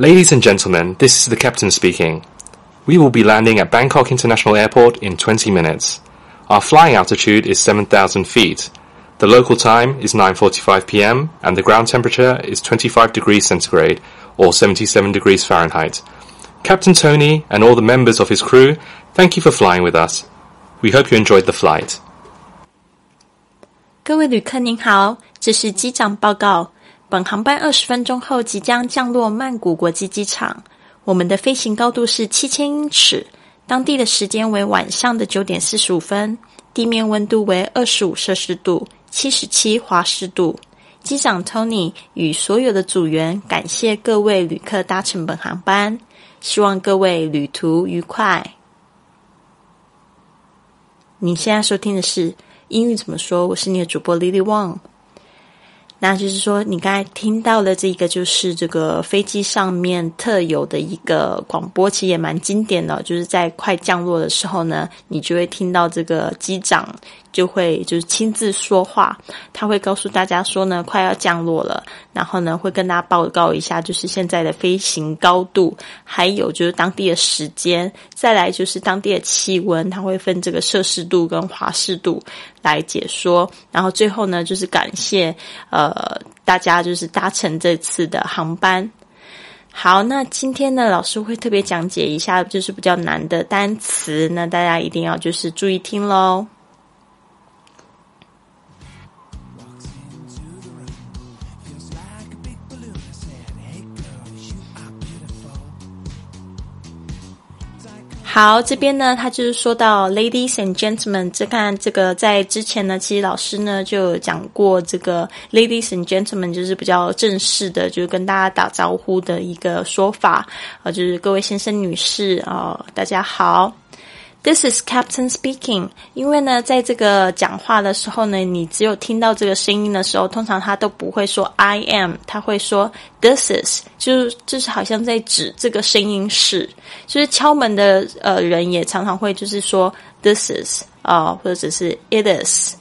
Ladies and gentlemen, this is the captain speaking. We will be landing at Bangkok International Airport in 20 minutes. Our flying altitude is 7,000 feet. The local time is 9:45 p.m. and the ground temperature is 25 degrees centigrade or 77 degrees Fahrenheit. Captain Tony and all the members of his crew, thank you for flying with us. We hope you enjoyed the flight. 各位旅客您好，这是机长报告。 本航班二十分钟后即将降落曼谷国际机场。我们的飞行高度是七千英尺，当地的时间为晚上的九点四十五分，地面温度为二十五摄氏度，七十七华氏度。机长 Tony 与所有的组员感谢各位旅客搭乘本航班，希望各位旅途愉快。你现在收听的是英语怎么说？我是你的主播 Lily Wang。那就是说，你刚才听到的这个，就是这个飞机上面特有的一个广播，其实也蛮经典的。就是在快降落的时候呢，你就会听到这个机长。就会就是亲自说话，他会告诉大家说呢，快要降落了，然后呢会跟大家报告一下，就是现在的飞行高度，还有就是当地的时间，再来就是当地的气温，他会分这个摄氏度跟华氏度来解说，然后最后呢就是感谢呃大家就是搭乘这次的航班。好，那今天呢老师会特别讲解一下，就是比较难的单词，那大家一定要就是注意听喽。好，这边呢，他就是说到，ladies and gentlemen，这看这个在之前呢，其实老师呢就讲过，这个 ladies and gentlemen 就是比较正式的，就是跟大家打招呼的一个说法，啊，就是各位先生女士啊，大家好。This is Captain speaking。因为呢，在这个讲话的时候呢，你只有听到这个声音的时候，通常他都不会说 I am，他会说 This is，就是就是好像在指这个声音是，就是敲门的呃人也常常会就是说 This is 啊，或者是 It is。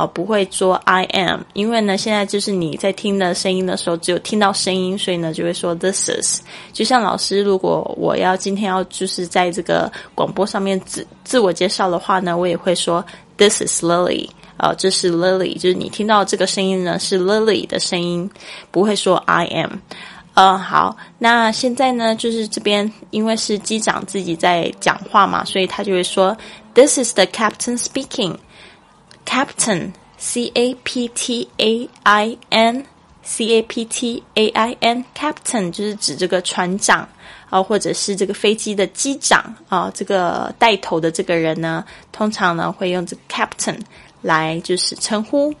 哦，不会说 I am，因为呢，现在就是你在听的声音的时候，只有听到声音，所以呢，就会说 This is。就像老师，如果我要今天要就是在这个广播上面自自我介绍的话呢，我也会说 This is Lily。啊，这是 Lily，就是你听到这个声音呢是 Lily 的声音，不会说 I am。嗯，好，那现在呢，就是这边因为是机长自己在讲话嘛，所以他就会说 This is the captain speaking。Captain, C A P T A I N, C A P T A I N, Captain 就是指这个船长啊，或者是这个飞机的机长啊，这个带头的这个人呢，通常呢会用这个 Captain 来就是称呼。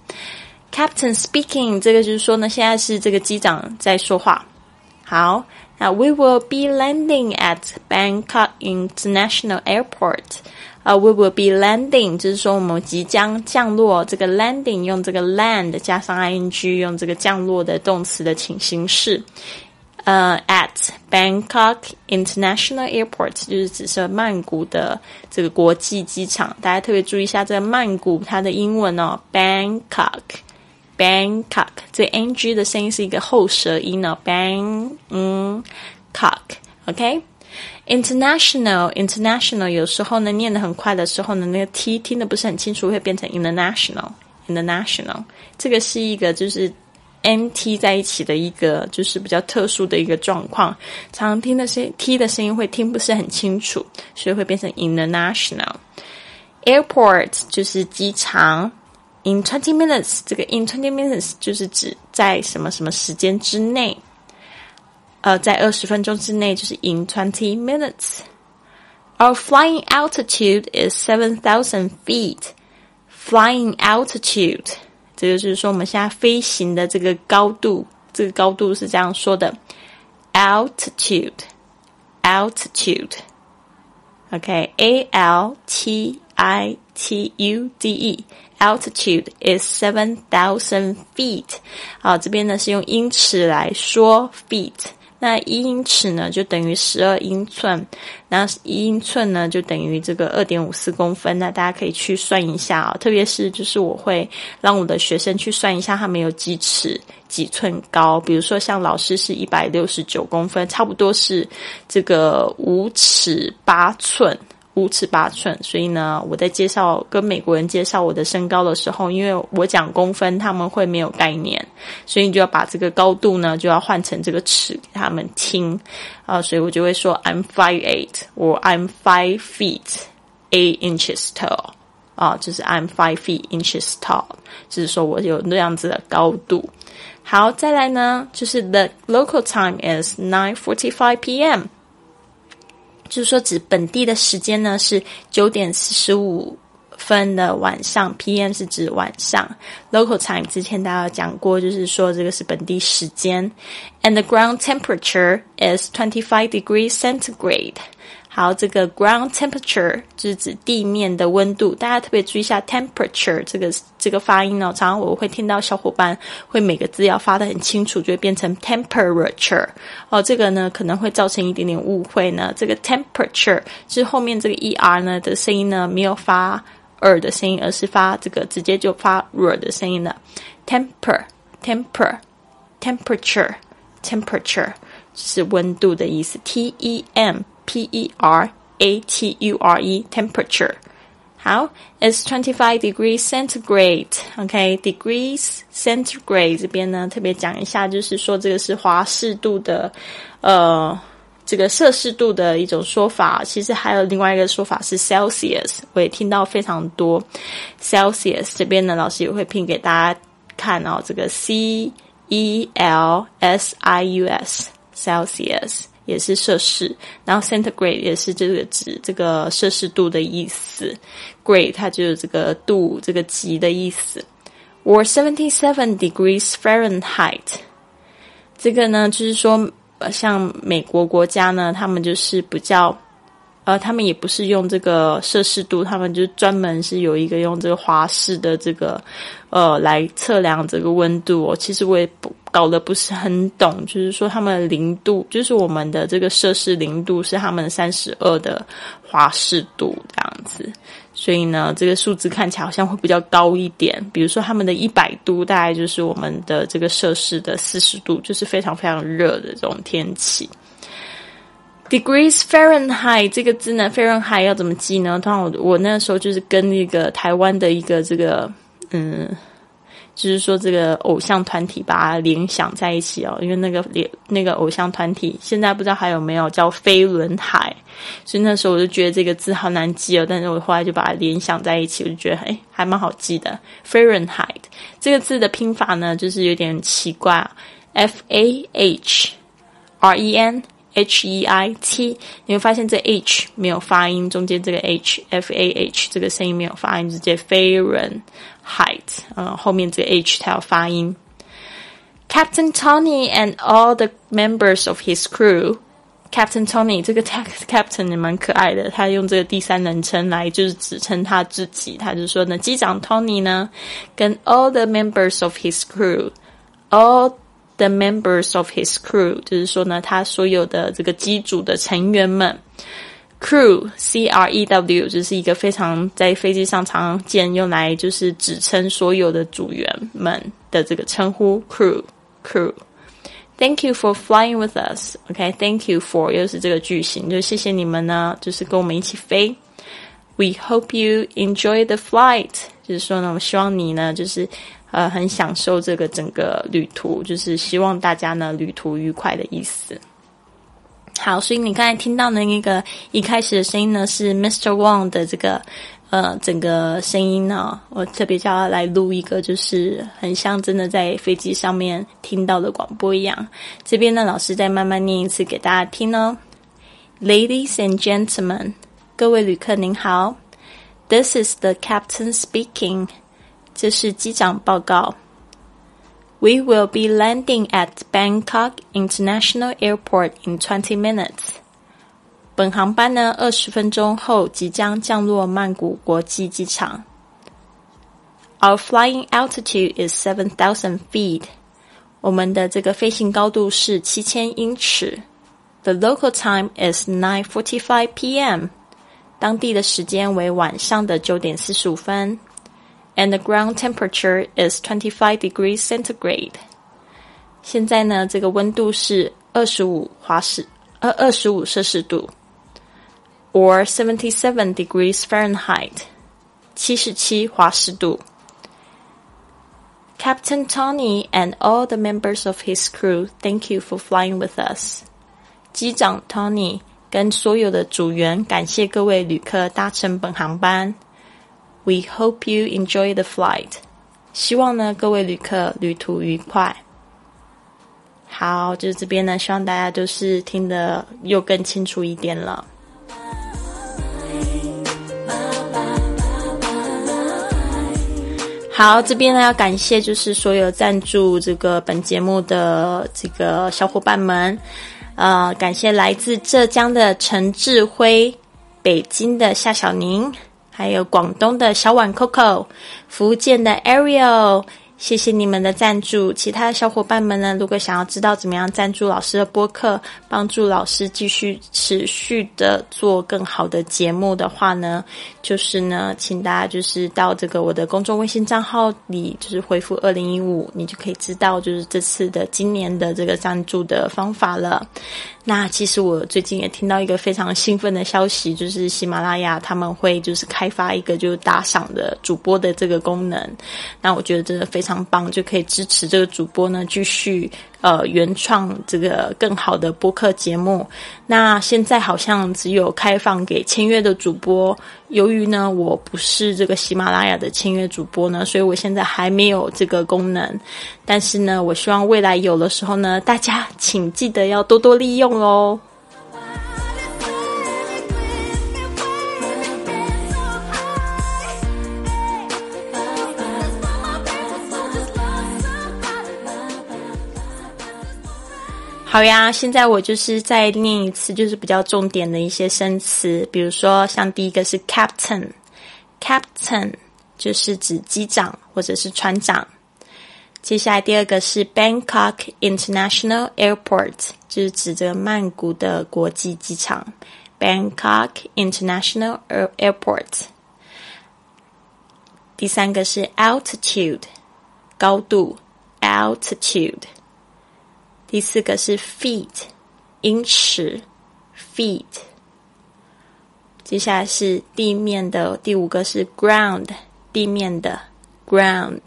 Captain speaking，这个就是说呢，现在是这个机长在说话。好，那 We will be landing at Bangkok International Airport. 啊，we will be landing，就是说我们即将降落。这个 landing 用这个 land 加上 ing，用这个降落的动词的请形式。呃，at Bangkok International Airport 就是指是曼谷的这个国际机场。大家特别注意一下，这个曼谷它的英文哦，Bangkok，Bangkok，这 ng 的声音是一个后舌音哦，Bang，嗯，cock，OK。International, international，有时候呢念得很快的时候呢，那个 t 听得不是很清楚，会变成 international, international。这个是一个就是 M T 在一起的一个就是比较特殊的一个状况，常听的声 t 的声音会听不是很清楚，所以会变成 international。Airport 就是机场，in twenty minutes，这个 in twenty minutes 就是指在什么什么时间之内。呃，在二十分钟之内，就是 in twenty minutes。Our flying altitude is seven thousand feet. Flying altitude，这个就是说我们现在飞行的这个高度，这个高度是这样说的：altitude，altitude。OK，A L T I T U D E。Altitude is seven thousand feet。好，这边呢是用英尺来说 feet。 那一英尺呢就等于十二英寸，那一英寸呢就等于这个二点五四公分。那大家可以去算一下啊，特别是就是我会让我的学生去算一下，他们有几尺几寸高。比如说像老师是一百六十九公分，差不多是这个五尺八寸。五尺八寸，所以呢，我在介绍跟美国人介绍我的身高的时候，因为我讲公分，他们会没有概念，所以你就要把这个高度呢，就要换成这个尺给他们听啊，所以我就会说 I'm five eight，我 I'm five feet eight inches tall 啊，就是 I'm five feet inches tall，就是说我有那样子的高度。好，再来呢，就是 the local time is nine forty five p.m. 就是说，指本地的时间呢是九点四十五分的晚上，PM 是指晚上。Local time 之前大家讲过，就是说这个是本地时间。And the ground temperature is twenty five degrees centigrade. 好，这个 ground temperature 就是指地面的温度，大家特别注意一下 temperature 这个这个发音哦。常常我会听到小伙伴会每个字要发的很清楚，就会变成 temperature 哦。这个呢可能会造成一点点误会呢。这个 temperature 是后面这个 er 呢的声音呢没有发 er 的声音，而是发这个直接就发 r 的声音了 temper temper temperature temperature 是温度的意思，t e m。P E R A T U R E temperature。好，it's twenty five degrees centigrade。OK，degrees centigrade 这边呢特别讲一下，就是说这个是华氏度的，呃，这个摄氏度的一种说法。其实还有另外一个说法是 Celsius，我也听到非常多。Celsius 这边呢，老师也会拼给大家看哦，这个 C E L S I U S Celsius。也是摄氏，然后 centigrade 也是这个指这个摄氏度的意思，grade 它就是这个度这个级的意思。or seventy seven degrees Fahrenheit，这个呢就是说，像美国国家呢，他们就是比较。呃，他们也不是用这个摄氏度，他们就专门是有一个用这个华氏的这个，呃，来测量这个温度。哦。其实我也不搞得不是很懂，就是说他们零度，就是我们的这个摄氏零度是他们三十二的华氏度这样子。所以呢，这个数字看起来好像会比较高一点。比如说他们的一百度，大概就是我们的这个摄氏的四十度，就是非常非常热的这种天气。Degrees Fahrenheit 这个字呢，Fahrenheit 要怎么记呢？通常我我那时候就是跟那个台湾的一个这个嗯，就是说这个偶像团体把它联想在一起哦，因为那个联那个偶像团体现在不知道还有没有叫飞轮海，所以那时候我就觉得这个字好难记哦，但是我后来就把它联想在一起，我就觉得哎还蛮好记的。Fahrenheit 这个字的拼法呢，就是有点奇怪，F A H R E N。H E I T，你会发现这 H 没有发音，中间这个 H F A H 这个声音没有发音，直接 Fahrenheit，呃，后面这个 H 它要发音。Captain Tony and all the members of his crew，Captain Tony 这个 Captain 也蛮可爱的，他用这个第三人称来就是指称他自己，他就说呢，机长 Tony 呢，跟 all the members of his crew，all The members of his crew，就是说呢，他所有的这个机组的成员们，crew C R E W，就是一个非常在飞机上常见用来就是指称所有的组员们的这个称呼，crew crew。Thank you for flying with us. OK，Thank you for 又是这个句型，就谢谢你们呢，就是跟我们一起飞。We hope you enjoy the flight，就是说呢，我希望你呢，就是。 呃，很享受这个整个旅途，就是希望大家呢旅途愉快的意思。好，所以你刚才听到的那个一开始的声音呢，是 Mr. Wang 的这个呃整个声音呢，我特别叫他来录一个，就是很像真的在飞机上面听到的广播一样。这边呢，老师再慢慢念一次给大家听哦。Ladies and gentlemen，各位旅客您好，This is the captain speaking。这是机长报告。We will be landing at Bangkok International Airport in twenty minutes。本航班呢，二十分钟后即将降落曼谷国际机场。Our flying altitude is seven thousand feet。 我们的这个飞行高度是七千英尺。The local time is 9:45 p.m. 当地的时间为晚上的九点四十五分。 And the ground temperature is 25 degrees centigrade. 现在呢，这个温度是二十五华氏呃二十五摄氏度，or seventy seven degrees Fahrenheit，七十七华氏度。Captain Tony and all the members of his crew, thank you for flying with us. 机长 Tony 跟所有的组员感谢各位旅客搭乘本航班。 We hope you enjoy the flight. 希望呢各位旅客旅途愉快。好，就是这边呢，希望大家都是听得又更清楚一点了。好，这边呢要感谢就是所有赞助这个本节目的这个小伙伴们，呃，感谢来自浙江的陈志辉，北京的夏小宁，还有广东的小碗 Coco，福建的 Ariel。谢谢你们的赞助，其他的小伙伴们呢？如果想要知道怎么样赞助老师的播客，帮助老师继续持续的做更好的节目的话呢，就是呢，请大家就是到这个我的公众微信账号里，就是回复二零一五，你就可以知道就是这次的今年的这个赞助的方法了。那其实我最近也听到一个非常兴奋的消息，就是喜马拉雅他们会就是开发一个就是打赏的主播的这个功能。那我觉得真的非常棒，就可以支持这个主播呢继续。呃，原创这个更好的播客节目，那现在好像只有开放给签约的主播。由于呢，我不是这个喜马拉雅的签约主播呢，所以我现在还没有这个功能。但是呢，我希望未来有的时候呢，大家请记得要多多利用哦。好呀，现在我就是再念一次，就是比较重点的一些生词，比如说像第一个是 captain，captain 就是指机长或者是船长。接下来第二个是 Bangkok International Airport，就是指着曼谷的国际机场，Bangkok International Airport。第三个是 altitude，高度，altitude。第四个是 feet，英尺，feet。接下来是地面的，第五个是 ground，地面的 ground。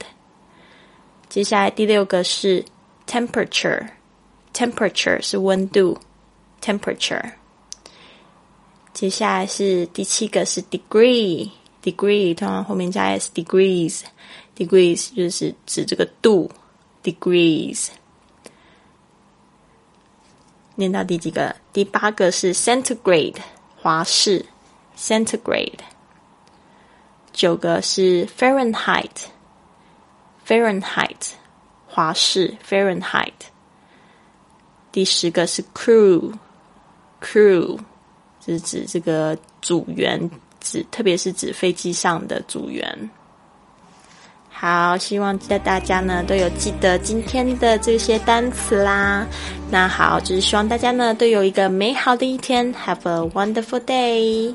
接下来第六个是 temperature，temperature 是温度，temperature。接下来是第七个是 degree，degree 通常后面加 s，degrees，degrees 就是指这个度，degrees。念到第几个？第八个是 centigrade 华氏，centigrade。九个是 Fahrenheit Fahrenheit 华氏 Fahrenheit。第十个是 crew crew，是指这个组员，指特别是指飞机上的组员。好，希望记得大家呢都有记得今天的这些单词啦。那好，就是希望大家呢都有一个美好的一天，Have a wonderful day。